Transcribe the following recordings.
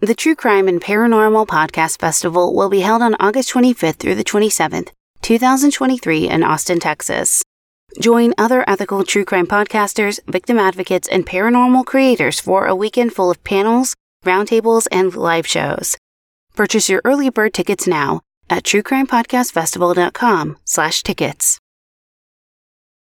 The True Crime and Paranormal Podcast Festival will be held on August 25th through the 27th, 2023 in Austin, Texas. Join other ethical true crime podcasters, victim advocates, and paranormal creators for a weekend full of panels, roundtables, and live shows. Purchase your early bird tickets now at truecrimepodcastfestival.com slash tickets.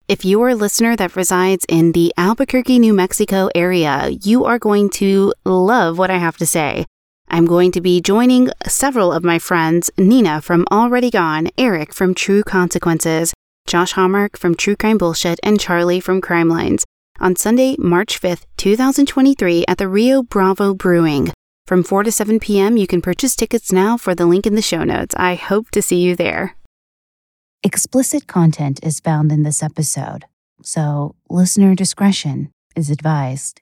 If you are a listener that resides in the Albuquerque, New Mexico area, you are going to love what I have to say. I'm going to be joining several of my friends, Nina from Already Gone, Eric from True Consequences, Josh Hallmark from True Crime Bullshit, and Charlie from Crime Lines on Sunday, March 5th, 2023 at the Rio Bravo Brewing. From 4 to 7 p.m., you can purchase tickets now for the link in the show notes. I hope to see you there. Explicit content is found in this episode, so listener discretion is advised.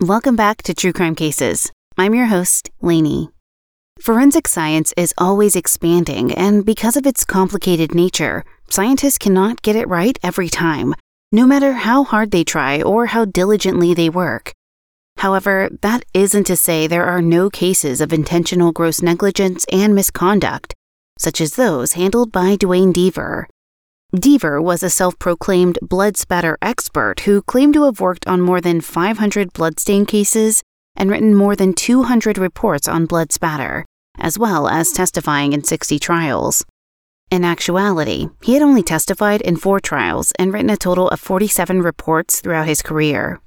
Welcome back to True Crime Cases. I'm your host, Lanie. Forensic science is always expanding, and because of its complicated nature, scientists cannot get it right every time, no matter how hard they try or how diligently they work. However, that isn't to say there are no cases of intentional gross negligence and misconduct, such as those handled by Duane Deaver. Deaver was a self proclaimed blood spatter expert who claimed to have worked on more than 500 bloodstain cases and written more than 200 reports on blood spatter as well as testifying in 60 trials. In actuality, he had only testified in four trials and written a total of 47 reports throughout his career.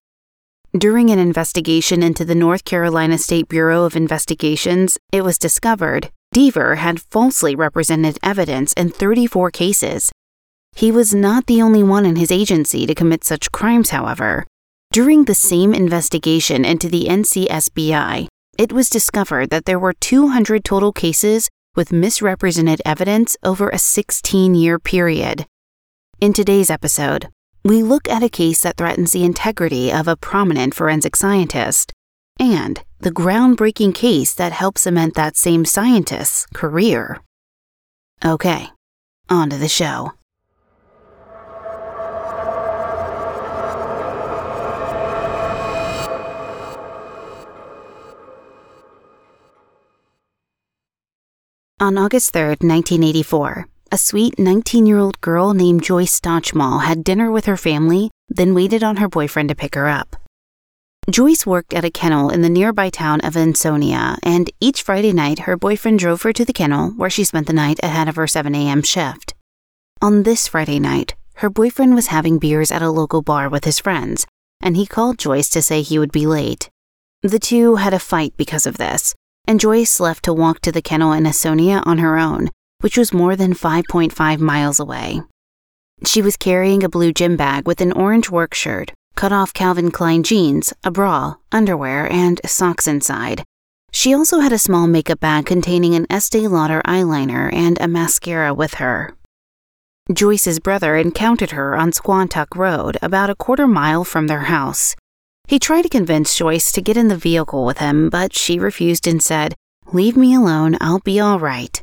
During an investigation into the North Carolina State Bureau of Investigations, it was discovered Deaver had falsely represented evidence in 34 cases. He was not the only one in his agency to commit such crimes, however. During the same investigation into the NCSBI, it was discovered that there were 200 total cases with misrepresented evidence over a 16 year period. In today's episode, we look at a case that threatens the integrity of a prominent forensic scientist and the groundbreaking case that helped cement that same scientist's career. Okay, on to the show. On August 3, 1984, a sweet 19 year old girl named Joyce Stochmal had dinner with her family, then waited on her boyfriend to pick her up. Joyce worked at a kennel in the nearby town of Ansonia, and each Friday night her boyfriend drove her to the kennel where she spent the night ahead of her 7 a.m. shift. On this Friday night, her boyfriend was having beers at a local bar with his friends, and he called Joyce to say he would be late. The two had a fight because of this, and Joyce left to walk to the kennel in Ansonia on her own, which was more than 5.5 miles away. She was carrying a blue gym bag with an orange work shirt, cut off Calvin Klein jeans, a bra, underwear, and socks inside. She also had a small makeup bag containing an Estee Lauder eyeliner and a mascara with her. Joyce's brother encountered her on Squantuck Road, about a quarter mile from their house. He tried to convince Joyce to get in the vehicle with him, but she refused and said, Leave me alone, I'll be all right.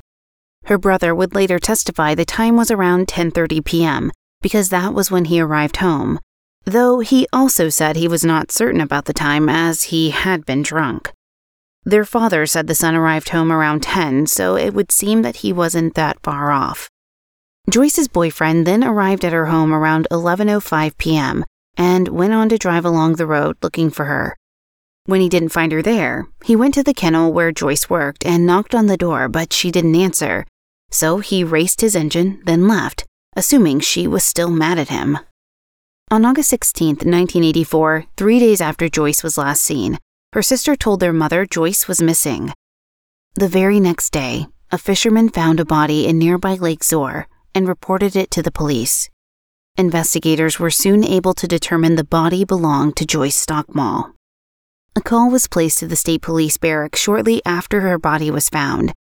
Her brother would later testify the time was around 10:30 p.m. because that was when he arrived home, though he also said he was not certain about the time as he had been drunk. Their father said the son arrived home around 10, so it would seem that he wasn't that far off. Joyce's boyfriend then arrived at her home around 11:05 p.m and went on to drive along the road looking for her. When he didn't find her there, he went to the kennel where Joyce worked and knocked on the door, but she didn't answer. So he raced his engine, then left, assuming she was still mad at him. On August 16, 1984, three days after Joyce was last seen, her sister told their mother Joyce was missing. The very next day, a fisherman found a body in nearby Lake Zoar and reported it to the police. Investigators were soon able to determine the body belonged to Joyce Stochmal. A call was placed to the state police barracks shortly after her body was found.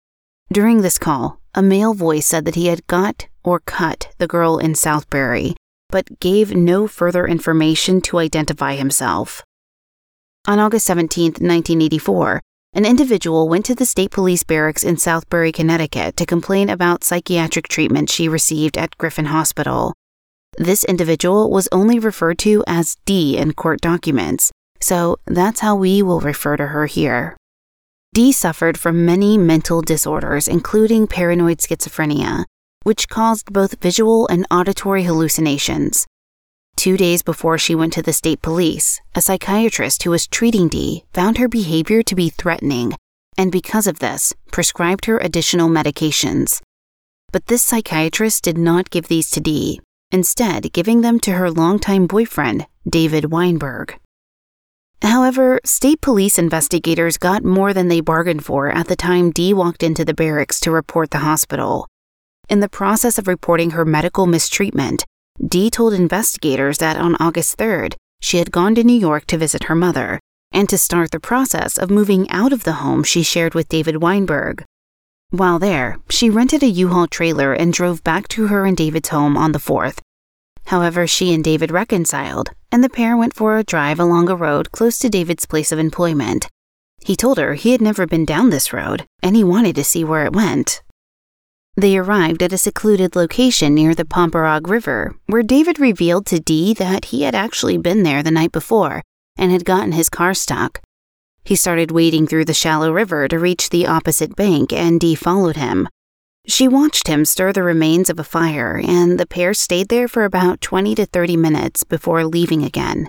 During this call, a male voice said that he had got or cut the girl in Southbury, but gave no further information to identify himself. On August 17, 1984, an individual went to the state police barracks in Southbury, Connecticut to complain about psychiatric treatment she received at Griffin Hospital. This individual was only referred to as D in court documents, so that's how we will refer to her here. D suffered from many mental disorders, including paranoid schizophrenia, which caused both visual and auditory hallucinations. Two days before she went to the state police, a psychiatrist who was treating Dee found her behavior to be threatening, and because of this, prescribed her additional medications. But this psychiatrist did not give these to Dee, instead, giving them to her longtime boyfriend, David Weinberg. However, state police investigators got more than they bargained for at the time Dee walked into the barracks to report the hospital. In the process of reporting her medical mistreatment, Dee told investigators that on August 3rd, she had gone to New York to visit her mother and to start the process of moving out of the home she shared with David Weinberg. While there, she rented a U-Haul trailer and drove back to her and David's home on the 4th. However, she and David reconciled, and the pair went for a drive along a road close to David's place of employment. He told her he had never been down this road, and he wanted to see where it went. They arrived at a secluded location near the Pomperaug River, where David revealed to Dee that he had actually been there the night before and had gotten his car stuck. He started wading through the shallow river to reach the opposite bank, and Dee followed him. She watched him stir the remains of a fire, and the pair stayed there for about 20 to 30 minutes before leaving again.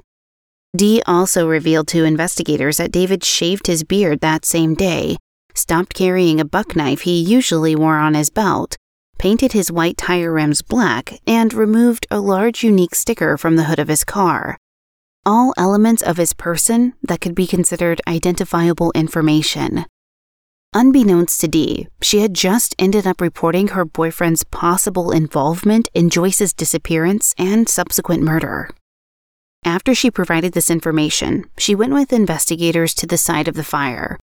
Dee also revealed to investigators that David shaved his beard that same day stopped carrying a buck knife he usually wore on his belt, painted his white tire rims black, and removed a large unique sticker from the hood of his car. All elements of his person that could be considered identifiable information. Unbeknownst to Dee, she had just ended up reporting her boyfriend's possible involvement in Joyce's disappearance and subsequent murder. After she provided this information, she went with investigators to the site of the fire,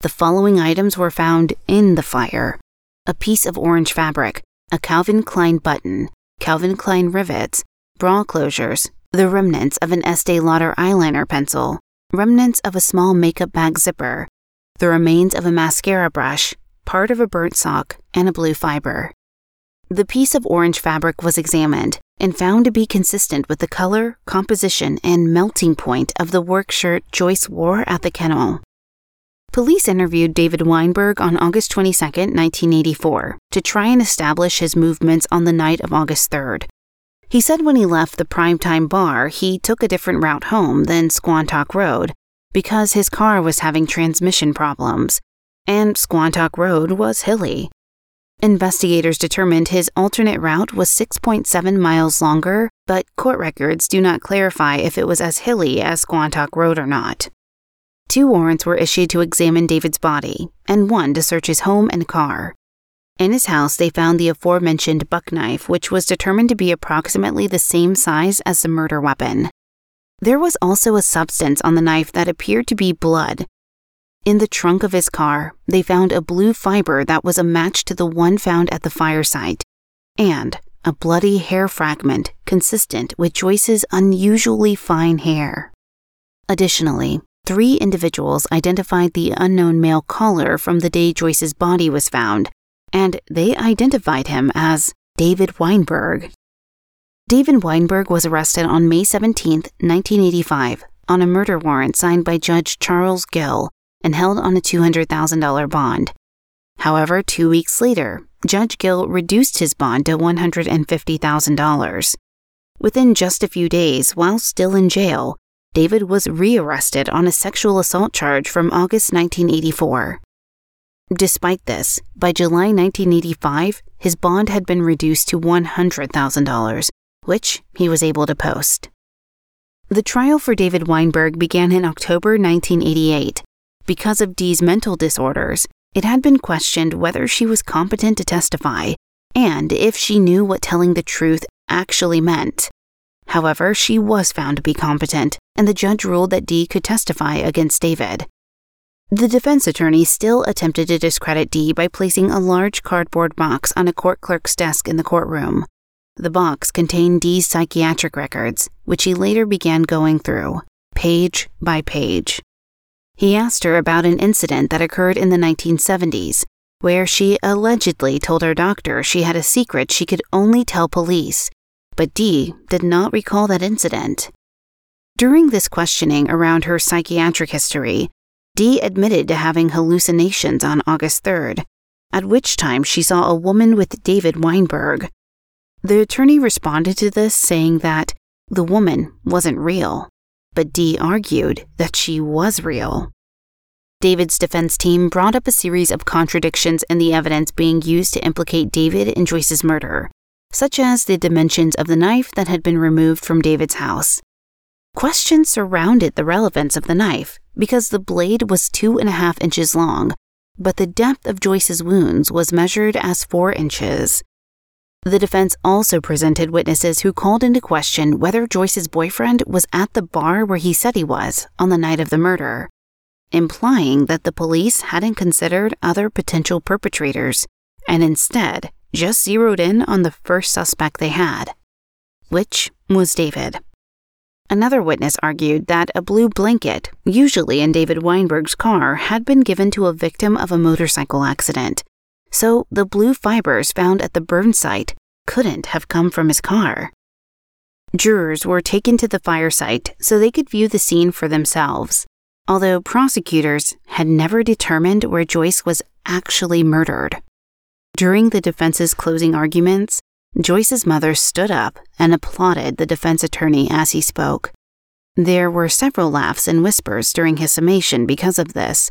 the following items were found in the fire a piece of orange fabric, a Calvin Klein button, Calvin Klein rivets, bra closures, the remnants of an Estee Lauder eyeliner pencil, remnants of a small makeup bag zipper, the remains of a mascara brush, part of a burnt sock, and a blue fiber. The piece of orange fabric was examined and found to be consistent with the color, composition, and melting point of the work shirt Joyce wore at the kennel. Police interviewed David Weinberg on August 22, 1984, to try and establish his movements on the night of August 3rd. He said when he left the primetime bar, he took a different route home than Squantuck Road because his car was having transmission problems, and Squantuck Road was hilly. Investigators determined his alternate route was 6.7 miles longer, but court records do not clarify if it was as hilly as Squantuck Road or not. Two warrants were issued to examine David's body, and one to search his home and car. In his house, they found the aforementioned buck knife, which was determined to be approximately the same size as the murder weapon. There was also a substance on the knife that appeared to be blood. In the trunk of his car, they found a blue fiber that was a match to the one found at the fire site, and a bloody hair fragment consistent with Joyce's unusually fine hair. Additionally, three individuals identified the unknown male caller from the day Joyce's body was found, and they identified him as David Weinberg. David Weinberg was arrested on May 17, 1985, on a murder warrant signed by Judge Charles Gill and held on a $200,000 bond. However, two weeks later, Judge Gill reduced his bond to $150,000. Within just a few days, while still in jail, David was rearrested on a sexual assault charge from August 1984. Despite this, by July 1985, his bond had been reduced to $100,000, which he was able to post. The trial for David Weinberg began in October 1988. Because of Dee's mental disorders, it had been questioned whether she was competent to testify and if she knew what telling the truth actually meant. However, she was found to be competent, and the judge ruled that Dee could testify against David. The defense attorney still attempted to discredit Dee by placing a large cardboard box on a court clerk's desk in the courtroom. The box contained Dee's psychiatric records, which he later began going through, page by page. He asked her about an incident that occurred in the 1970s, where she allegedly told her doctor she had a secret she could only tell police, but Dee did not recall that incident. During this questioning around her psychiatric history, Dee admitted to having hallucinations on August 3rd, at which time she saw a woman with David Weinberg, the attorney responded to this saying that the woman wasn't real, but Dee argued that she was real. David's defense team brought up a series of contradictions in the evidence being used to implicate David in Joyce's murder, such as the dimensions of the knife that had been removed from David's house. Questions surrounded the relevance of the knife because the blade was two and a half inches long, but the depth of Joyce's wounds was measured as four inches. The defense also presented witnesses who called into question whether Joyce's boyfriend was at the bar where he said he was on the night of the murder, implying that the police hadn't considered other potential perpetrators and instead just zeroed in on the first suspect they had, which was David. Another witness argued that a blue blanket, usually in David Weinberg's car, had been given to a victim of a motorcycle accident so the blue fibers found at the burn site couldn't have come from his car. Jurors were taken to the fire site so they could view the scene for themselves, although prosecutors had never determined where Joyce was actually murdered. During the defense's closing arguments, Joyce's mother stood up and applauded the defense attorney as he spoke. There were several laughs and whispers during his summation because of this,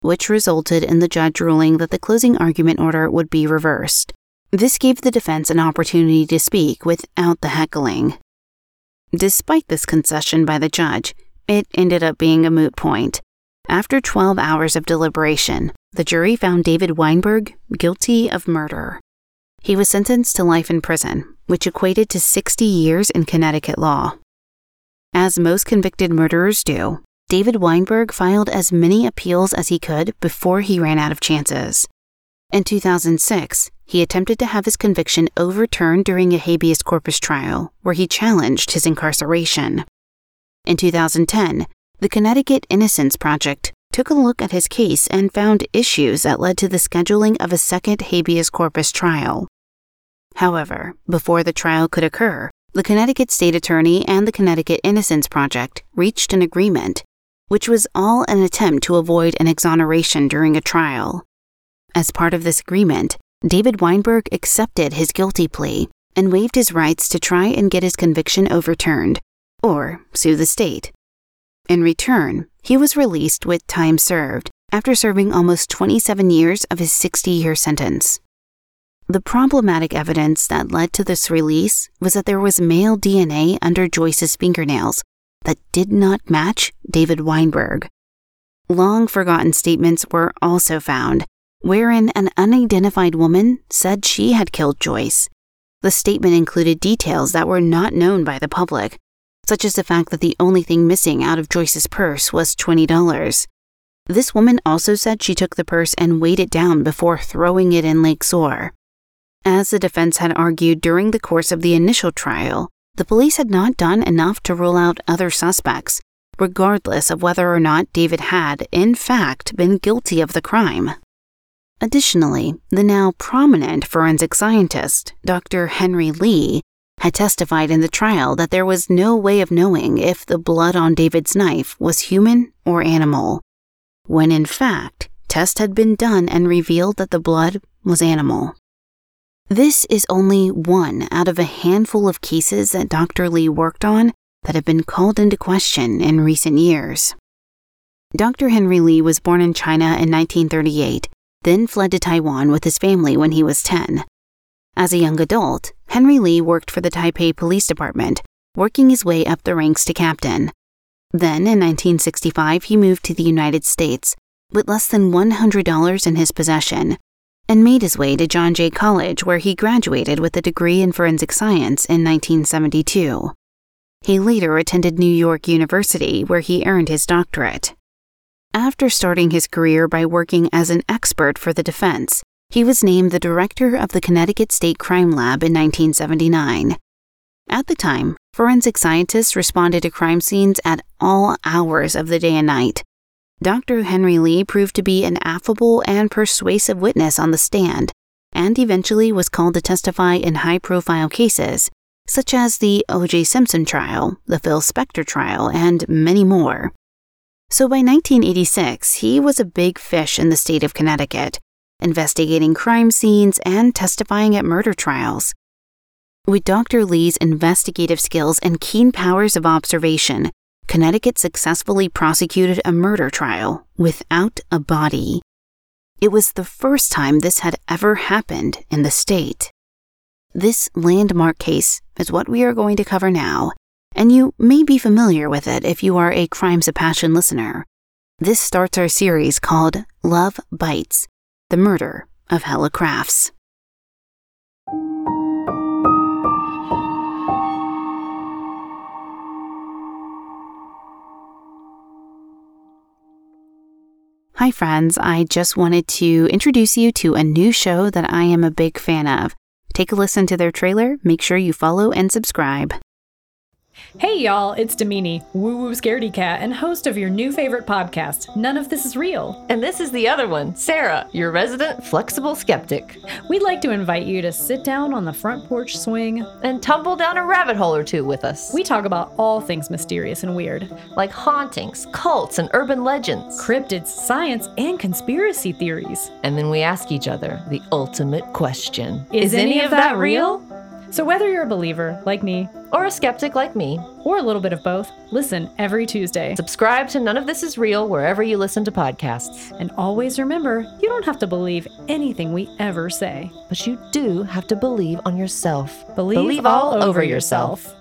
which resulted in the judge ruling that the closing argument order would be reversed. This gave the defense an opportunity to speak without the heckling. Despite this concession by the judge, it ended up being a moot point. After 12 hours of deliberation, the jury found David Weinberg guilty of murder. He was sentenced to life in prison, which equated to 60 years in Connecticut law. As most convicted murderers do, David Weinberg filed as many appeals as he could before he ran out of chances. In 2006, he attempted to have his conviction overturned during a habeas corpus trial where he challenged his incarceration. In 2010, the Connecticut Innocence Project took a look at his case and found issues that led to the scheduling of a second habeas corpus trial. However, before the trial could occur, the Connecticut State Attorney and the Connecticut Innocence Project reached an agreement which was all an attempt to avoid an exoneration during a trial. As part of this agreement, David Weinberg accepted his guilty plea and waived his rights to try and get his conviction overturned or sue the state. In return, he was released with time served after serving almost 27 years of his 60 year sentence. The problematic evidence that led to this release was that there was male DNA under Joyce's fingernails that did not match David Weinberg. Long forgotten statements were also found, wherein an unidentified woman said she had killed Joyce. The statement included details that were not known by the public, such as the fact that the only thing missing out of Joyce's purse was $20. This woman also said she took the purse and weighed it down before throwing it in Lake Zoar. As the defense had argued during the course of the initial trial, the police had not done enough to rule out other suspects, regardless of whether or not David had, in fact, been guilty of the crime. Additionally, the now prominent forensic scientist, Dr. Henry Lee, had testified in the trial that there was no way of knowing if the blood on David's knife was human or animal, when in fact, tests had been done and revealed that the blood was animal. This is only one out of a handful of cases that Dr. Lee worked on that have been called into question in recent years. Dr. Henry Lee was born in China in 1938, then fled to Taiwan with his family when he was 10. As a young adult, Henry Lee worked for the Taipei Police Department, working his way up the ranks to captain. Then, in 1965, he moved to the United States with less than $100 in his possession and made his way to John Jay College, where he graduated with a degree in forensic science in 1972. He later attended New York University, where he earned his doctorate. After starting his career by working as an expert for the defense, he was named the director of the Connecticut State Crime Lab in 1979. At the time, forensic scientists responded to crime scenes at all hours of the day and night. Dr. Henry Lee proved to be an affable and persuasive witness on the stand, and eventually was called to testify in high profile cases, such as the O.J. Simpson trial, the Phil Spector trial, and many more. So by 1986, he was a big fish in the state of Connecticut, investigating crime scenes and testifying at murder trials. With Dr. Lee's investigative skills and keen powers of observation, Connecticut successfully prosecuted a murder trial without a body. It was the first time this had ever happened in the state. This landmark case is what we are going to cover now, and you may be familiar with it if you are a Crimes of Passion listener. This starts our series called Love Bites The Murder of Hella Crafts. Hi, friends. I just wanted to introduce you to a new show that I am a big fan of. Take a listen to their trailer, make sure you follow and subscribe. Hey y'all, it's Damini, woo woo scaredy cat, and host of your new favorite podcast, None of This Is Real. And this is the other one, Sarah, your resident flexible skeptic. We'd like to invite you to sit down on the front porch swing and tumble down a rabbit hole or two with us. We talk about all things mysterious and weird, like hauntings, cults, and urban legends, cryptids, science, and conspiracy theories. And then we ask each other the ultimate question Is, is any, any, of that real? So, whether you're a believer, like me, or a skeptic like me, or a little bit of both, listen every Tuesday. Subscribe to None of This Is Real wherever you listen to podcasts. And always remember, you don't have to believe anything we ever say. But you do have to believe on yourself. Believe, believe all, all, over yourself. yourself.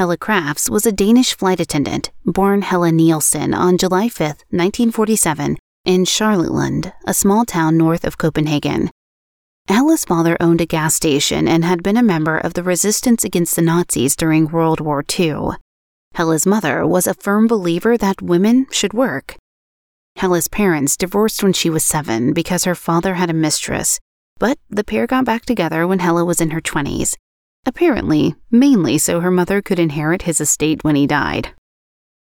Hella Crafts was a Danish flight attendant born Hella Nielsen on July 5, 1947, in Charlottenlund, a small town north of Copenhagen. Hella's father owned a gas station and had been a member of the resistance against the Nazis during World War II. Hella's mother was a firm believer that women should work. Hella's parents divorced when she was seven because her father had a mistress, but the pair got back together when Hella was in her 20s Apparently, mainly so her mother could inherit his estate when he died.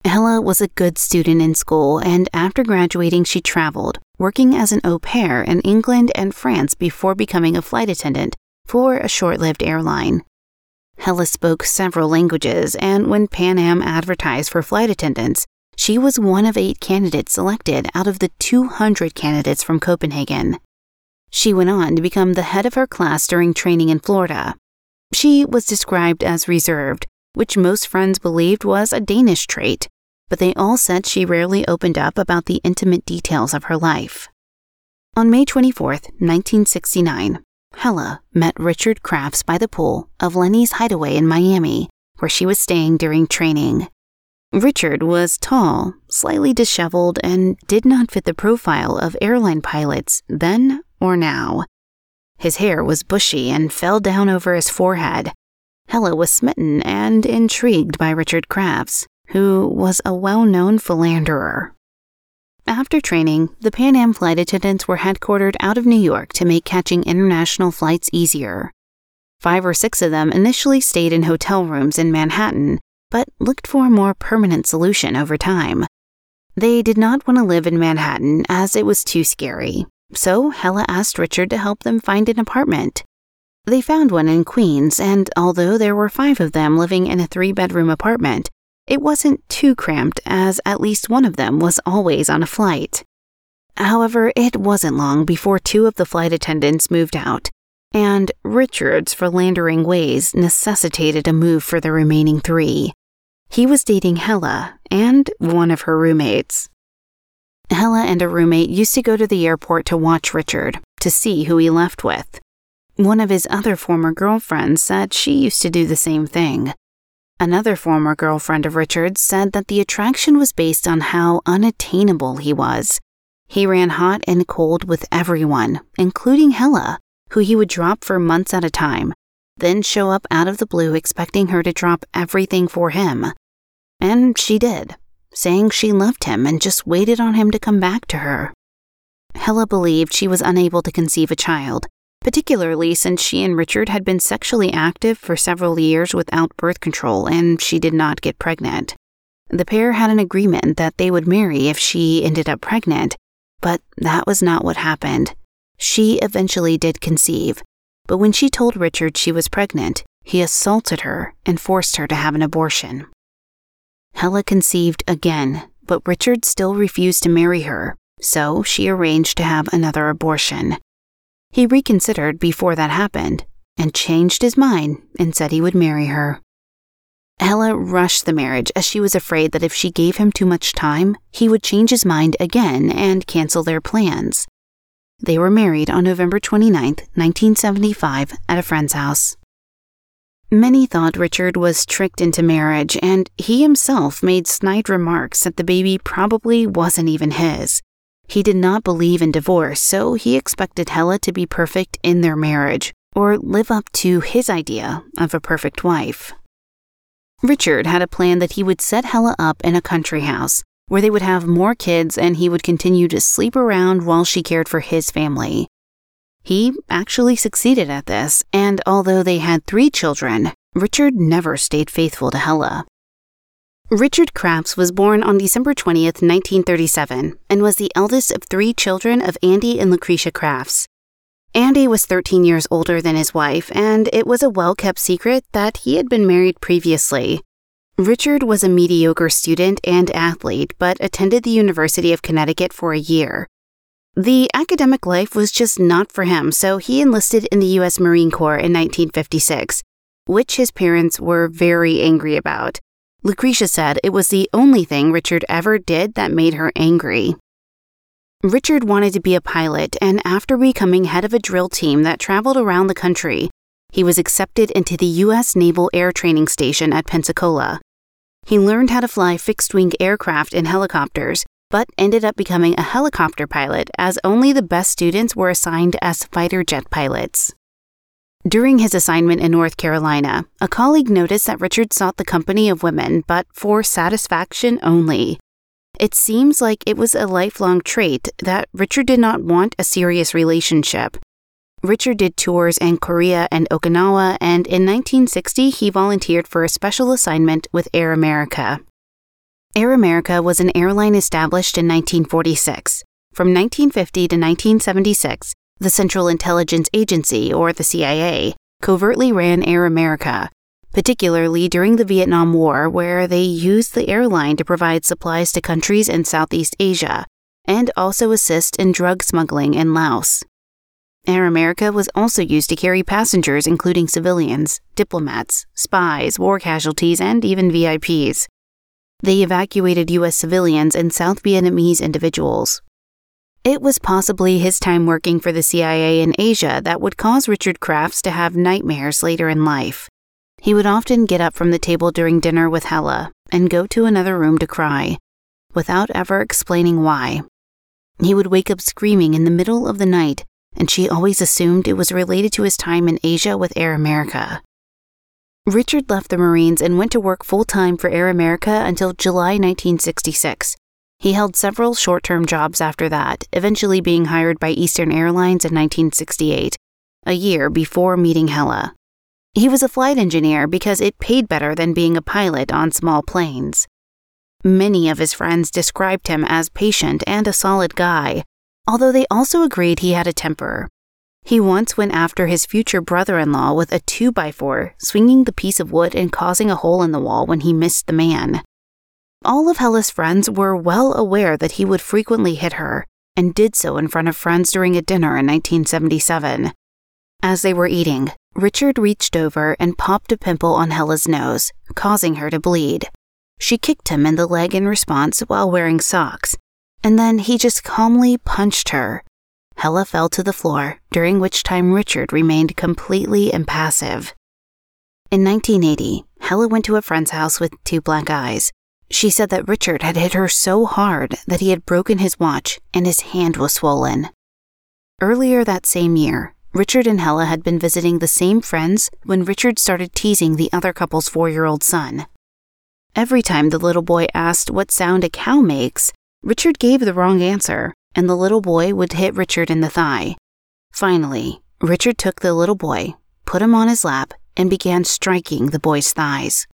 Hella was a good student in school, and after graduating, she traveled, working as an au pair in England and France before becoming a flight attendant for a short lived airline. Hella spoke several languages, and when Pan Am advertised for flight attendants, she was one of eight candidates selected out of the 200 candidates from Copenhagen. She went on to become the head of her class during training in Florida, she was described as reserved, which most friends believed was a Danish trait, but they all said she rarely opened up about the intimate details of her life. On May 24, 1969, Hella met Richard Crafts by the pool of Lenny's Hideaway in Miami, where she was staying during training. Richard was tall, slightly disheveled, and did not fit the profile of airline pilots then or now. His hair was bushy and fell down over his forehead. Hella was smitten and intrigued by Richard Crafts, who was a well known philanderer. After training, the Pan Am flight attendants were headquartered out of New York to make catching international flights easier. Five or six of them initially stayed in hotel rooms in Manhattan, but looked for a more permanent solution over time. They did not want to live in Manhattan as it was too scary, so Hella asked Richard to help them find an apartment. They found one in Queens, and although there were five of them living in a three bedroom apartment, it wasn't too cramped as at least one of them was always on a flight. However, it wasn't long before two of the flight attendants moved out, and Richard's philandering ways necessitated a move for the remaining three. He was dating Hella and one of her roommates. Hella and a roommate used to go to the airport to watch Richard, to see who he left with. One of his other former girlfriends said she used to do the same thing. Another former girlfriend of Richard's said that the attraction was based on how unattainable he was. He ran hot and cold with everyone, including Hella, who he would drop for months at a time, then show up out of the blue expecting her to drop everything for him. And she did, saying she loved him and just waited on him to come back to her. Hella believed she was unable to conceive a child, particularly since she and Richard had been sexually active for several years without birth control and she did not get pregnant. The pair had an agreement that they would marry if she ended up pregnant, but that was not what happened. She eventually did conceive, but when she told Richard she was pregnant, he assaulted her and forced her to have an abortion. Hella conceived again, but Richard still refused to marry her, so she arranged to have another abortion. He reconsidered before that happened and changed his mind and said he would marry her. Hella rushed the marriage as she was afraid that if she gave him too much time, he would change his mind again and cancel their plans. They were married on November 29, 1975, at a friend's house. Many thought Richard was tricked into marriage, and he himself made snide remarks that the baby probably wasn't even his. He did not believe in divorce, so he expected Hella to be perfect in their marriage, or live up to his idea of a perfect wife. Richard had a plan that he would set Hella up in a country house, where they would have more kids and he would continue to sleep around while she cared for his family. He actually succeeded at this, and although they had three children, Richard never stayed faithful to Hella. Richard Crafts was born on December 20th, 1937, and was the eldest of three children of Andy and Lucretia Crafts. Andy was 13 years older than his wife, and it was a well kept secret that he had been married previously. Richard was a mediocre student and athlete, but attended the University of Connecticut for a year. The academic life was just not for him, so he enlisted in the U.S. Marine Corps in 1956, which his parents were very angry about. Lucretia said it was the only thing Richard ever did that made her angry. Richard wanted to be a pilot, and after becoming head of a drill team that traveled around the country, he was accepted into the U.S. Naval Air Training Station at Pensacola. He learned how to fly fixed wing aircraft and helicopters, but ended up becoming a helicopter pilot as only the best students were assigned as fighter jet pilots. During his assignment in North Carolina, a colleague noticed that Richard sought the company of women, but for satisfaction only. It seems like it was a lifelong trait that Richard did not want a serious relationship. Richard did tours in Korea and Okinawa, and in 1960 he volunteered for a special assignment with Air America. Air America was an airline established in 1946. From 1950 to 1976, the Central Intelligence Agency, or the CIA, covertly ran Air America, particularly during the Vietnam War, where they used the airline to provide supplies to countries in Southeast Asia and also assist in drug smuggling in Laos. Air America was also used to carry passengers, including civilians, diplomats, spies, war casualties, and even VIPs. They evacuated U.S. civilians and South Vietnamese individuals. It was possibly his time working for the CIA in Asia that would cause Richard Crafts to have nightmares later in life. He would often get up from the table during dinner with Hella and go to another room to cry, without ever explaining why. He would wake up screaming in the middle of the night, and she always assumed it was related to his time in Asia with Air America. Richard left the Marines and went to work full time for Air America until July 1966, he held several short term jobs after that, eventually being hired by Eastern Airlines in 1968, a year before meeting Hella. He was a flight engineer because it paid better than being a pilot on small planes. Many of his friends described him as patient and a solid guy, although they also agreed he had a temper. He once went after his future brother in law with a 2x4, swinging the piece of wood and causing a hole in the wall when he missed the man. All of Hella's friends were well aware that he would frequently hit her, and did so in front of friends during a dinner in 1977. As they were eating, Richard reached over and popped a pimple on Hella's nose, causing her to bleed. She kicked him in the leg in response while wearing socks, and then he just calmly punched her. Hella fell to the floor, during which time Richard remained completely impassive. In 1980, Hella went to a friend's house with two black eyes. She said that Richard had hit her so hard that he had broken his watch and his hand was swollen. Earlier that same year, Richard and Hella had been visiting the same friends when Richard started teasing the other couple's four year old son. Every time the little boy asked what sound a cow makes, Richard gave the wrong answer, and the little boy would hit Richard in the thigh. Finally, Richard took the little boy, put him on his lap, and began striking the boy's thighs.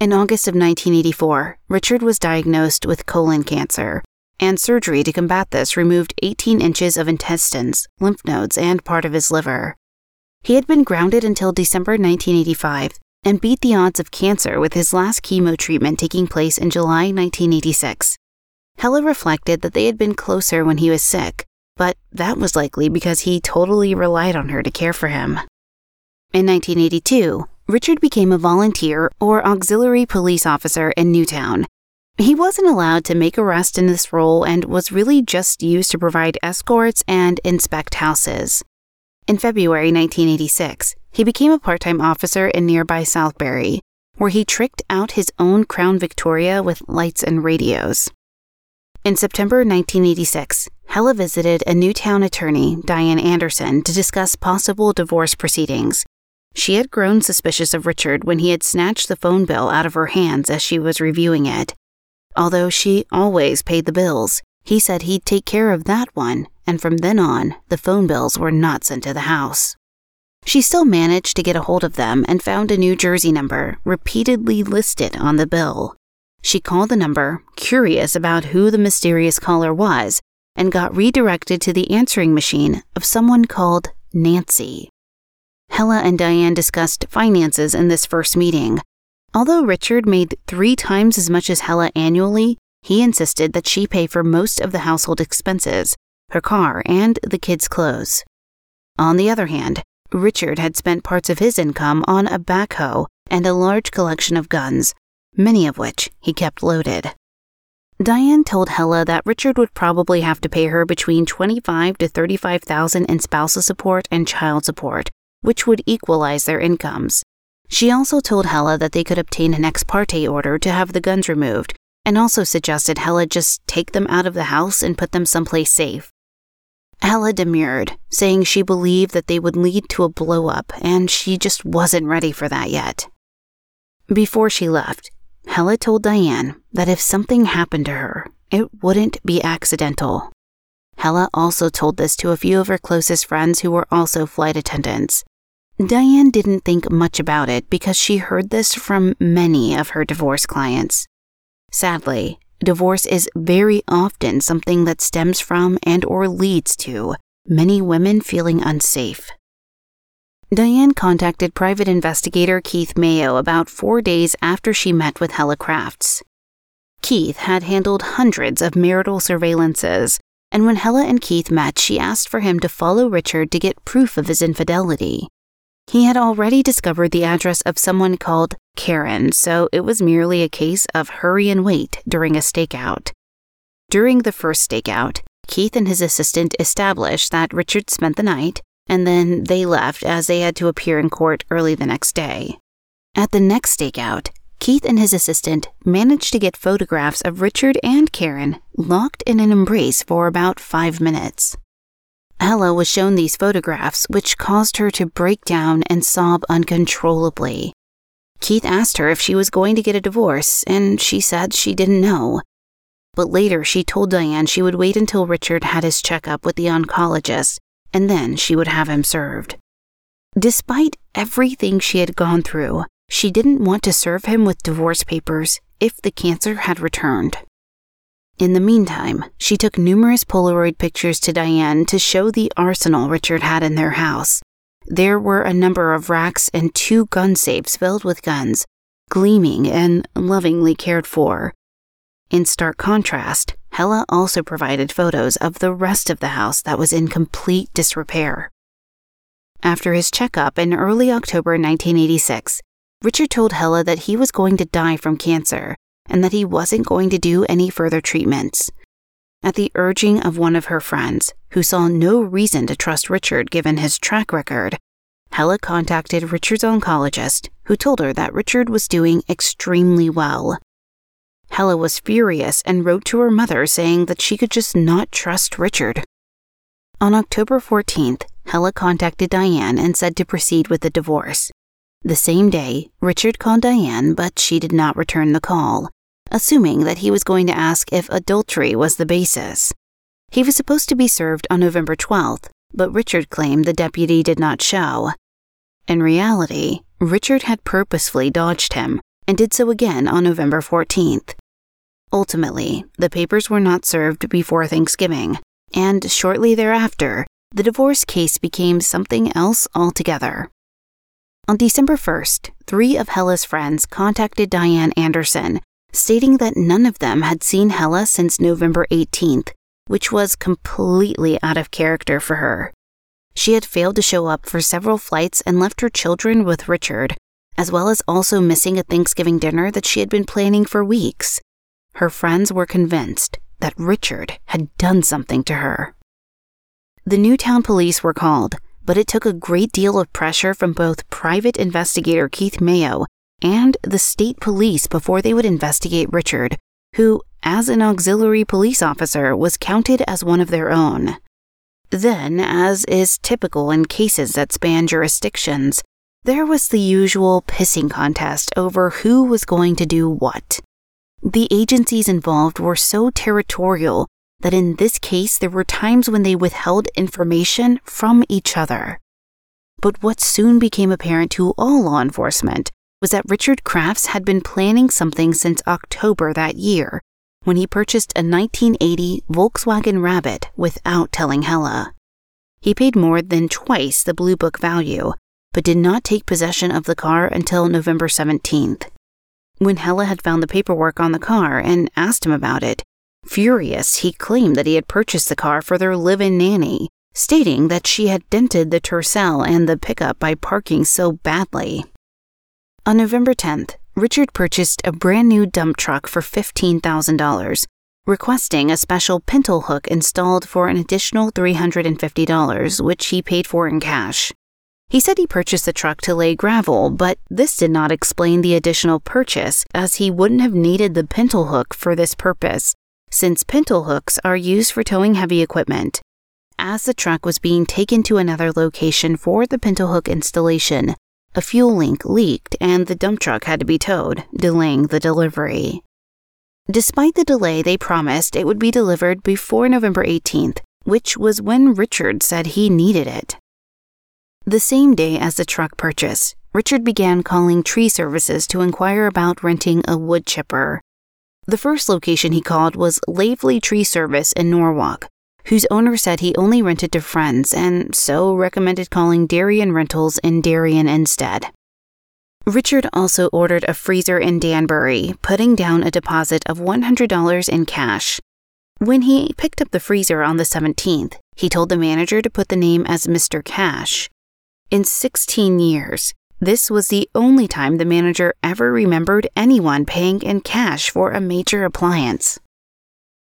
In August of 1984, Richard was diagnosed with colon cancer, and surgery to combat this removed 18 inches of intestines, lymph nodes, and part of his liver. He had been grounded until December 1985 and beat the odds of cancer with his last chemo treatment taking place in July 1986. Hella reflected that they had been closer when he was sick, but that was likely because he totally relied on her to care for him. In 1982, Richard became a volunteer or auxiliary police officer in Newtown. He wasn't allowed to make arrests in this role and was really just used to provide escorts and inspect houses. In February 1986, he became a part time officer in nearby Southbury, where he tricked out his own Crown Victoria with lights and radios. In September 1986, Hella visited a Newtown attorney, Diane Anderson, to discuss possible divorce proceedings. She had grown suspicious of Richard when he had snatched the phone bill out of her hands as she was reviewing it. Although she always paid the bills, he said he'd take care of that one, and from then on, the phone bills were not sent to the house. She still managed to get a hold of them and found a New Jersey number repeatedly listed on the bill. She called the number, curious about who the mysterious caller was, and got redirected to the answering machine of someone called Nancy. Hella and Diane discussed finances in this first meeting. Although Richard made three times as much as Hella annually, he insisted that she pay for most of the household expenses, her car, and the kids' clothes. On the other hand, Richard had spent parts of his income on a backhoe and a large collection of guns, many of which he kept loaded. Diane told Hella that Richard would probably have to pay her between 25 to 35,000 in spousal support and child support, which would equalize their incomes. She also told Hella that they could obtain an ex parte order to have the guns removed, and also suggested Hella just take them out of the house and put them someplace safe. Hella demurred, saying she believed that they would lead to a blowup, and she just wasn't ready for that yet. Before she left, Hella told Diane that if something happened to her, it wouldn't be accidental. Hella also told this to a few of her closest friends who were also flight attendants. Diane didn't think much about it because she heard this from many of her divorce clients. Sadly, divorce is very often something that stems from and or leads to many women feeling unsafe. Diane contacted private investigator Keith Mayo about four days after she met with Hella Crafts. Keith had handled hundreds of marital surveillances and when Hella and Keith met, she asked for him to follow Richard to get proof of his infidelity. He had already discovered the address of someone called Karen, so it was merely a case of hurry and wait during a stakeout. During the first stakeout, Keith and his assistant established that Richard spent the night, and then they left as they had to appear in court early the next day. At the next stakeout, Keith and his assistant managed to get photographs of Richard and Karen locked in an embrace for about five minutes. Hella was shown these photographs, which caused her to break down and sob uncontrollably. Keith asked her if she was going to get a divorce, and she said she didn't know. But later, she told Diane she would wait until Richard had his checkup with the oncologist, and then she would have him served. Despite everything she had gone through, she didn't want to serve him with divorce papers if the cancer had returned. In the meantime, she took numerous Polaroid pictures to Diane to show the arsenal Richard had in their house. There were a number of racks and two gun safes filled with guns, gleaming and lovingly cared for. In stark contrast, Hella also provided photos of the rest of the house that was in complete disrepair. After his checkup in early October 1986, Richard told Hella that he was going to die from cancer and that he wasn't going to do any further treatments. At the urging of one of her friends, who saw no reason to trust Richard given his track record, Hella contacted Richard's oncologist, who told her that Richard was doing extremely well. Hella was furious and wrote to her mother saying that she could just not trust Richard. On October 14th, Hella contacted Diane and said to proceed with the divorce. The same day, Richard called Diane, but she did not return the call, assuming that he was going to ask if adultery was the basis. He was supposed to be served on November 12th, but Richard claimed the deputy did not show. In reality, Richard had purposefully dodged him and did so again on November 14th. Ultimately, the papers were not served before Thanksgiving, and shortly thereafter, the divorce case became something else altogether. On December 1st, three of Hella's friends contacted Diane Anderson, stating that none of them had seen Hella since November 18th, which was completely out of character for her. She had failed to show up for several flights and left her children with Richard, as well as also missing a Thanksgiving dinner that she had been planning for weeks. Her friends were convinced that Richard had done something to her. The Newtown police were called, but it took a great deal of pressure from both private investigator Keith Mayo and the state police before they would investigate Richard, who, as an auxiliary police officer, was counted as one of their own. Then, as is typical in cases that span jurisdictions, there was the usual pissing contest over who was going to do what. The agencies involved were so territorial that in this case there were times when they withheld information from each other. But what soon became apparent to all law enforcement was that Richard Crafts had been planning something since October that year when he purchased a 1980 Volkswagen Rabbit without telling Hella. He paid more than twice the Blue Book value, but did not take possession of the car until November 17th. When Hella had found the paperwork on the car and asked him about it, furious, he claimed that he had purchased the car for their live in nanny, stating that she had dented the Tercel and the pickup by parking so badly. On November 10th, Richard purchased a brand new dump truck for $15,000, requesting a special pintle hook installed for an additional $350, which he paid for in cash. He said he purchased the truck to lay gravel, but this did not explain the additional purchase, as he wouldn't have needed the pintle hook for this purpose, since pintle hooks are used for towing heavy equipment. As the truck was being taken to another location for the pintle hook installation, a fuel link leaked and the dump truck had to be towed, delaying the delivery. Despite the delay, they promised it would be delivered before November 18th, which was when Richard said he needed it. The same day as the truck purchase, Richard began calling tree services to inquire about renting a wood chipper. The first location he called was Lavely Tree Service in Norwalk, whose owner said he only rented to friends and so recommended calling Darien Rentals in Darien instead. Richard also ordered a freezer in Danbury, putting down a deposit of $100 in cash. When he picked up the freezer on the 17th, he told the manager to put the name as Mr. Cash. In 16 years, this was the only time the manager ever remembered anyone paying in cash for a major appliance.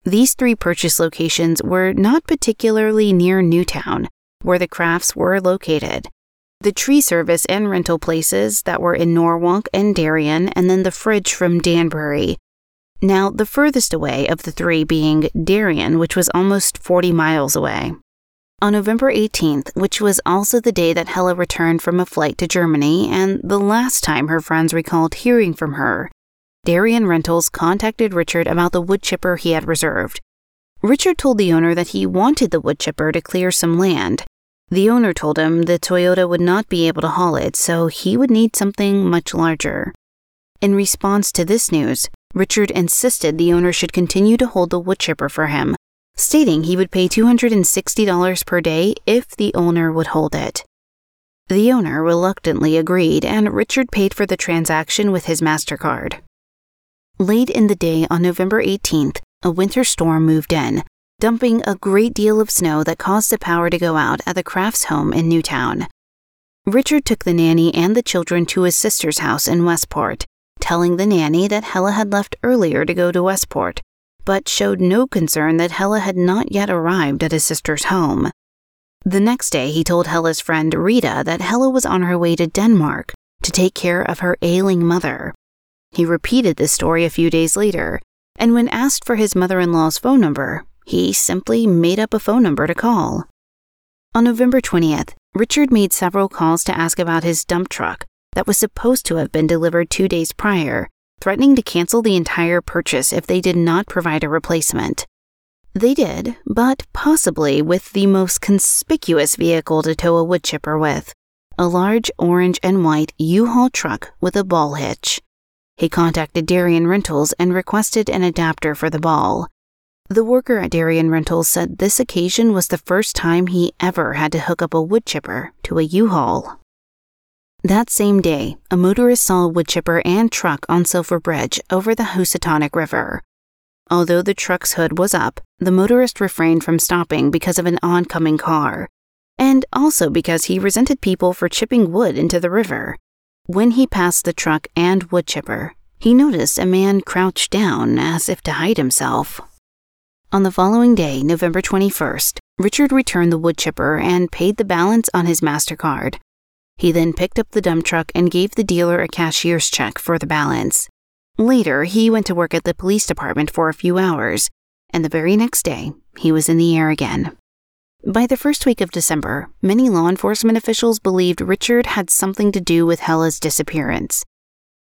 These three purchase locations were not particularly near Newtown, where the crafts were located. The tree service and rental places that were in Norwalk and Darien, and then the fridge from Danbury. Now, the furthest away of the three being Darien, which was almost 40 miles away. On November 18th, which was also the day that Hella returned from a flight to Germany and the last time her friends recalled hearing from her, Darien Rentals contacted Richard about the wood chipper he had reserved. Richard told the owner that he wanted the wood chipper to clear some land. The owner told him the Toyota would not be able to haul it, so he would need something much larger. In response to this news, Richard insisted the owner should continue to hold the wood chipper for him, stating he would pay $260 per day if the owner would hold it. The owner reluctantly agreed, and Richard paid for the transaction with his MasterCard. Late in the day on November 18th, a winter storm moved in, dumping a great deal of snow that caused the power to go out at the Crafts home in Newtown. Richard took the nanny and the children to his sister's house in Westport, telling the nanny that Hella had left earlier to go to Westport but showed no concern that Hella had not yet arrived at his sister's home. The next day, he told Hella's friend Rita that Hella was on her way to Denmark to take care of her ailing mother. He repeated this story a few days later, and when asked for his mother in law's phone number, he simply made up a phone number to call. On November 20th, Richard made several calls to ask about his dump truck that was supposed to have been delivered two days prior, threatening to cancel the entire purchase if they did not provide a replacement. They did, but possibly with the most conspicuous vehicle to tow a wood chipper with a large orange and white U Haul truck with a ball hitch. He contacted Darien Rentals and requested an adapter for the ball. The worker at Darien Rentals said this occasion was the first time he ever had to hook up a wood chipper to a U Haul. That same day, a motorist saw a wood chipper and truck on Silver Bridge over the Housatonic River. Although the truck's hood was up, the motorist refrained from stopping because of an oncoming car, and also because he resented people for chipping wood into the river. When he passed the truck and wood chipper, he noticed a man crouched down as if to hide himself. On the following day, November 21st, Richard returned the wood chipper and paid the balance on his MasterCard. He then picked up the dump truck and gave the dealer a cashier's check for the balance. Later, he went to work at the police department for a few hours, and the very next day, he was in the air again. By the first week of December, many law enforcement officials believed Richard had something to do with Hella's disappearance.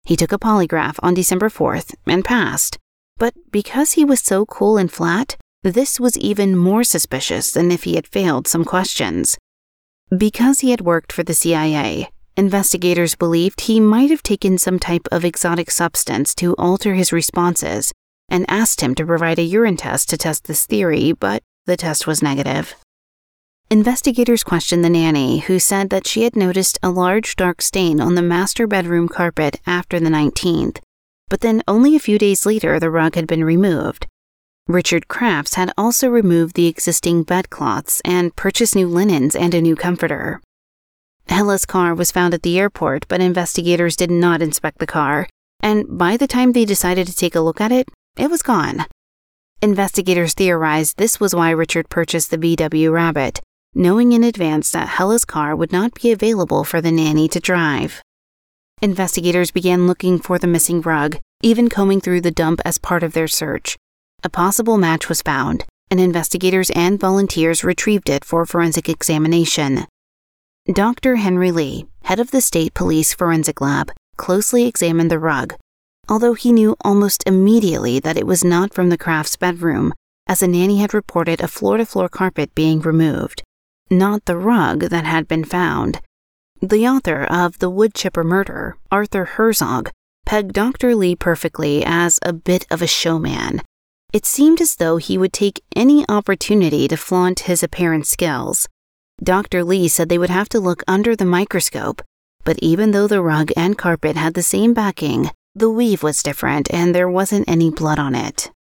He took a polygraph on December 4th and passed, but because he was so cool and flat, this was even more suspicious than if he had failed some questions. Because he had worked for the CIA, investigators believed he might have taken some type of exotic substance to alter his responses and asked him to provide a urine test to test this theory, but the test was negative. Investigators questioned the nanny, who said that she had noticed a large dark stain on the master bedroom carpet after the 19th, but then only a few days later the rug had been removed. Richard Crafts had also removed the existing bedcloths and purchased new linens and a new comforter. Hella's car was found at the airport, but investigators did not inspect the car, and by the time they decided to take a look at it, it was gone. Investigators theorized this was why Richard purchased the VW Rabbit, knowing in advance that Hella's car would not be available for the nanny to drive. Investigators began looking for the missing rug, even combing through the dump as part of their search. A possible match was found, and investigators and volunteers retrieved it for forensic examination. Dr. Henry Lee, head of the State Police Forensic Lab, closely examined the rug, although he knew almost immediately that it was not from the Crafts' bedroom, as a nanny had reported a floor to floor carpet being removed not the rug that had been found. The author of The Wood Chipper Murder, Arthur Herzog, pegged Dr. Lee perfectly as a bit of a showman. It seemed as though he would take any opportunity to flaunt his apparent skills. Dr. Lee said they would have to look under the microscope, but even though the rug and carpet had the same backing, the weave was different and there wasn't any blood on it.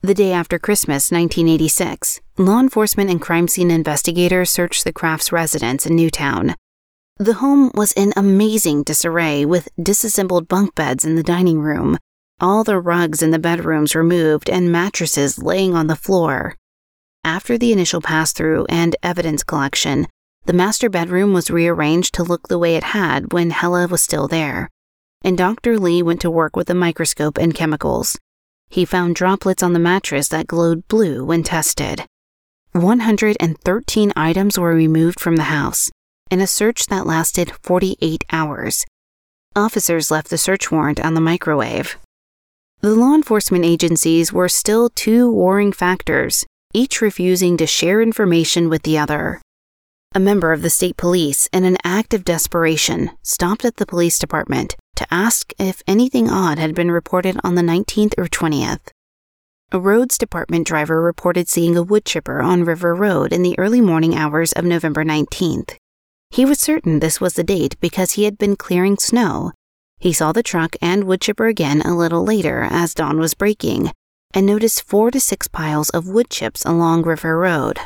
The day after Christmas, 1986, law enforcement and crime scene investigators searched the Crafts' residence in Newtown. The home was in amazing disarray with disassembled bunk beds in the dining room, all the rugs in the bedrooms removed, and mattresses laying on the floor. After the initial pass through and evidence collection, the master bedroom was rearranged to look the way it had when Hella was still there. And Dr. Lee went to work with a microscope and chemicals. He found droplets on the mattress that glowed blue when tested. 113 items were removed from the house in a search that lasted 48 hours. Officers left the search warrant on the microwave. The law enforcement agencies were still two warring factors, each refusing to share information with the other. A member of the state police, in an act of desperation, stopped at the police department to ask if anything odd had been reported on the 19th or 20th. A roads department driver reported seeing a wood chipper on River Road in the early morning hours of November 19th. He was certain this was the date because he had been clearing snow. He saw the truck and wood chipper again a little later as dawn was breaking and noticed four to six piles of wood chips along River Road.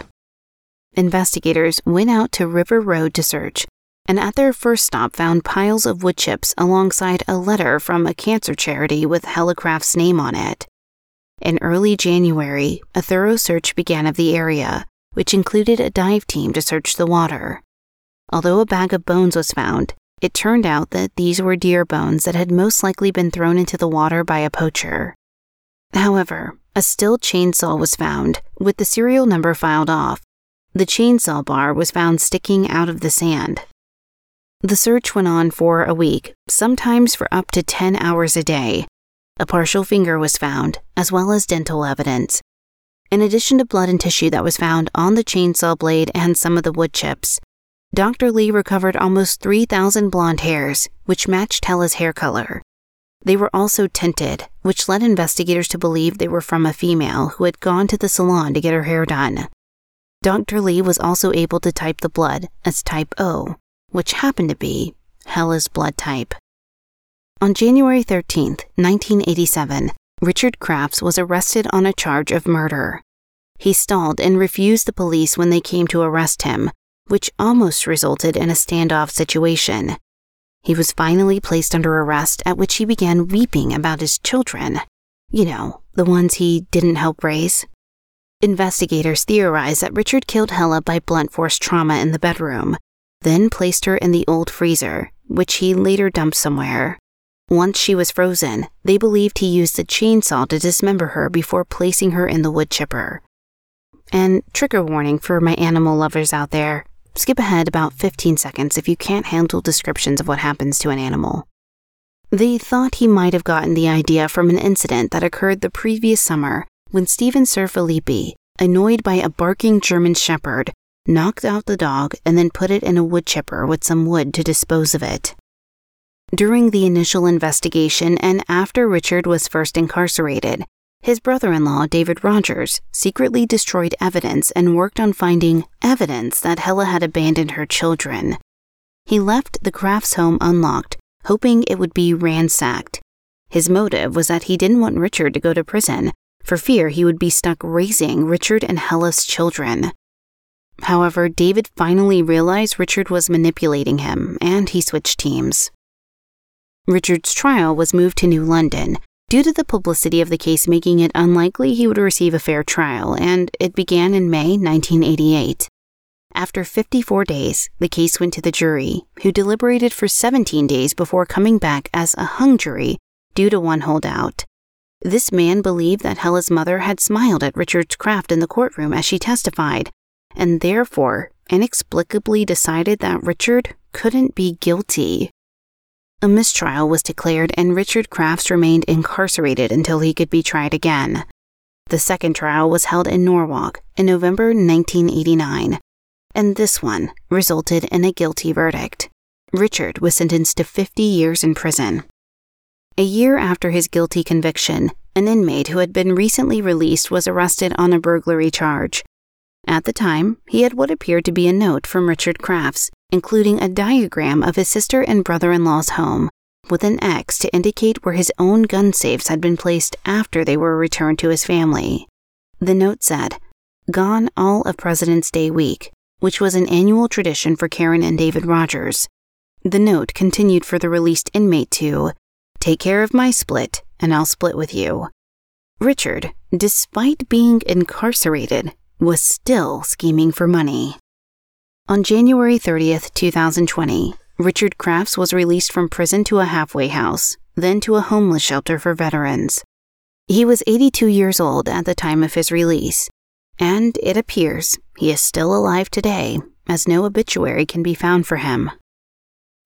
Investigators went out to River Road to search, and at their first stop found piles of wood chips alongside a letter from a cancer charity with Hella Crafts' name on it. In early January, a thorough search began of the area, which included a dive team to search the water. Although a bag of bones was found, it turned out that these were deer bones that had most likely been thrown into the water by a poacher. However, a Stihl chainsaw was found, with the serial number filed off. The chainsaw bar was found sticking out of the sand. The search went on for a week, sometimes for up to 10 hours a day. A partial finger was found, as well as dental evidence. In addition to blood and tissue that was found on the chainsaw blade and some of the wood chips, Dr. Lee recovered almost 3,000 blonde hairs, which matched Hella's hair color. They were also tinted, which led investigators to believe they were from a female who had gone to the salon to get her hair done. Dr. Lee was also able to type the blood as type O, which happened to be Hella's blood type. On January 13, 1987, Richard Crafts was arrested on a charge of murder. He stalled and refused the police when they came to arrest him, which almost resulted in a standoff situation. He was finally placed under arrest, at which he began weeping about his children. You know, the ones he didn't help raise. Investigators theorize that Richard killed Hella by blunt force trauma in the bedroom, then placed her in the old freezer, which he later dumped somewhere. Once she was frozen, they believed he used a chainsaw to dismember her before placing her in the wood chipper. And trigger warning for my animal lovers out there Skip ahead about 15 seconds if you can't handle descriptions of what happens to an animal. They thought he might have gotten the idea from an incident that occurred the previous summer when Stephen Sir Filippi, annoyed by a barking German shepherd, knocked out the dog and then put it in a wood chipper with some wood to dispose of it. During the initial investigation and after Richard was first incarcerated, his brother in law, David Rogers, secretly destroyed evidence and worked on finding evidence that Hella had abandoned her children. He left the Crafts home unlocked, hoping it would be ransacked. His motive was that he didn't want Richard to go to prison, for fear he would be stuck raising Richard and Hella's children. However, David finally realized Richard was manipulating him, and he switched teams. Richard's trial was moved to New London, due to the publicity of the case making it unlikely he would receive a fair trial, and it began in May 1988. After 54 days, the case went to the jury, who deliberated for 17 days before coming back as a hung jury due to one holdout. This man believed that Hella's mother had smiled at Richard Crafts in the courtroom as she testified, and therefore inexplicably decided that Richard couldn't be guilty. A mistrial was declared, and Richard Crafts remained incarcerated until he could be tried again. The second trial was held in Norwalk in November 1989, and this one resulted in a guilty verdict. Richard was sentenced to 50 years in prison. A year after his guilty conviction, an inmate who had been recently released was arrested on a burglary charge. At the time, he had what appeared to be a note from Richard Crafts, including a diagram of his sister and brother in law's home, with an X to indicate where his own gun safes had been placed after they were returned to his family. The note said, Gone all of President's Day week, which was an annual tradition for Karen and David Rogers. The note continued for the released inmate to, Take care of my split, and I'll split with you. Richard, despite being incarcerated, was still scheming for money. On January 30th, 2020, Richard Crafts was released from prison to a halfway house, then to a homeless shelter for veterans. He was 82 years old at the time of his release, and it appears he is still alive today, as no obituary can be found for him.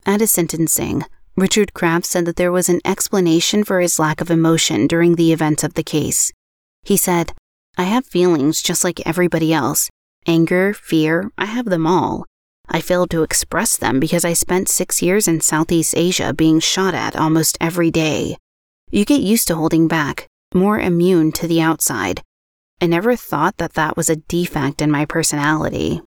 At his sentencing, Richard Crafts said that there was an explanation for his lack of emotion during the events of the case. He said, I have feelings just like everybody else, Anger, fear, I have them all. I failed to express them because I spent six years in Southeast Asia being shot at almost every day. You get used to holding back, more immune to the outside. I never thought that that was a defect in my personality.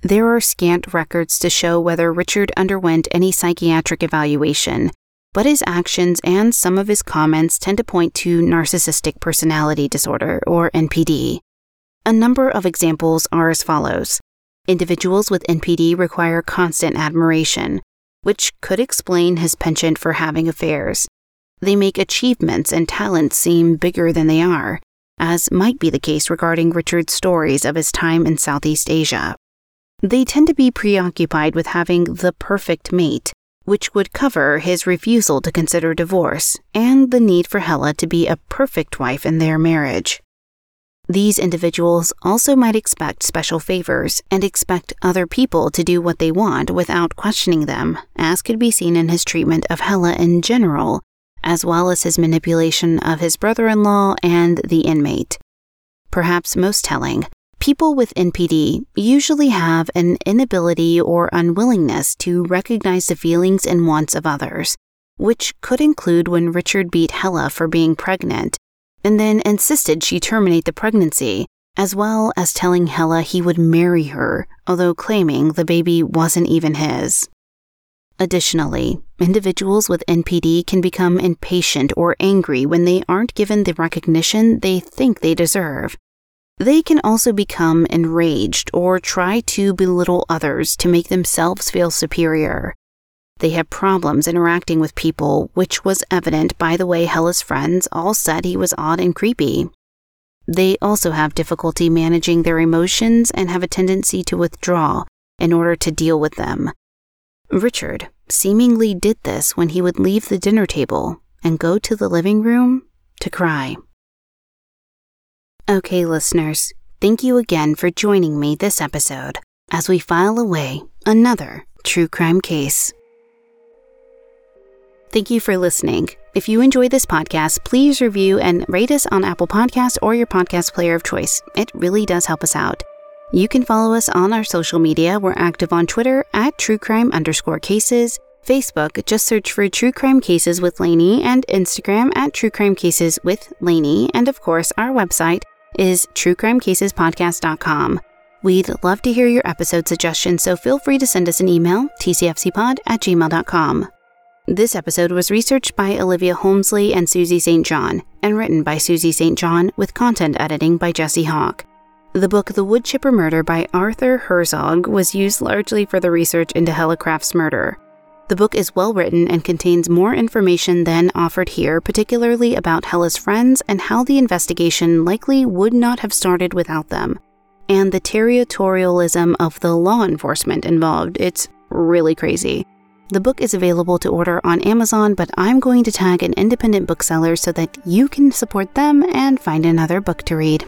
There are scant records to show whether Richard underwent any psychiatric evaluation, but his actions and some of his comments tend to point to narcissistic personality disorder, or NPD. A number of examples are as follows. Individuals with NPD require constant admiration, which could explain his penchant for having affairs. They make achievements and talents seem bigger than they are, as might be the case regarding Richard's stories of his time in Southeast Asia. They tend to be preoccupied with having the perfect mate, which would cover his refusal to consider divorce and the need for Hella to be a perfect wife in their marriage. These individuals also might expect special favors and expect other people to do what they want without questioning them, as could be seen in his treatment of Hella in general, as well as his manipulation of his brother in law and the inmate. Perhaps most telling, people with NPD usually have an inability or unwillingness to recognize the feelings and wants of others, which could include when Richard beat Hella for being pregnant and then insisted she terminate the pregnancy, as well as telling Hella he would marry her, although claiming the baby wasn't even his. Additionally, individuals with NPD can become impatient or angry when they aren't given the recognition they think they deserve. They can also become enraged or try to belittle others to make themselves feel superior. They have problems interacting with people, which was evident by the way Hella's friends all said he was odd and creepy. They also have difficulty managing their emotions and have a tendency to withdraw in order to deal with them. Richard seemingly did this when he would leave the dinner table and go to the living room to cry. Okay, listeners, thank you again for joining me this episode as we file away another true crime case. Thank you for listening. If you enjoy this podcast, please review and rate us on Apple Podcasts or your podcast player of choice. It really does help us out. You can follow us on our social media. We're active on Twitter at True Crime underscore cases, Facebook, just search for True Crime Cases with Lanie, and Instagram at True Crime Cases with Lanie. And of course, our website is truecrimecasespodcast.com. We'd love to hear your episode suggestions, so feel free to send us an email, tcfcpod at gmail.com. This episode was researched by Olivia Holmesley and Susie St. John, and written by Susie St. John with content editing by Jesse Hawk. The book The Woodchipper Murder by Arthur Herzog was used largely for the research into Hella Crafts' murder. The book is well written and contains more information than offered here, particularly about Hella's friends and how the investigation likely would not have started without them, and the territorialism of the law enforcement involved. It's really crazy. The book is available to order on Amazon, but I'm going to tag an independent bookseller so that you can support them and find another book to read.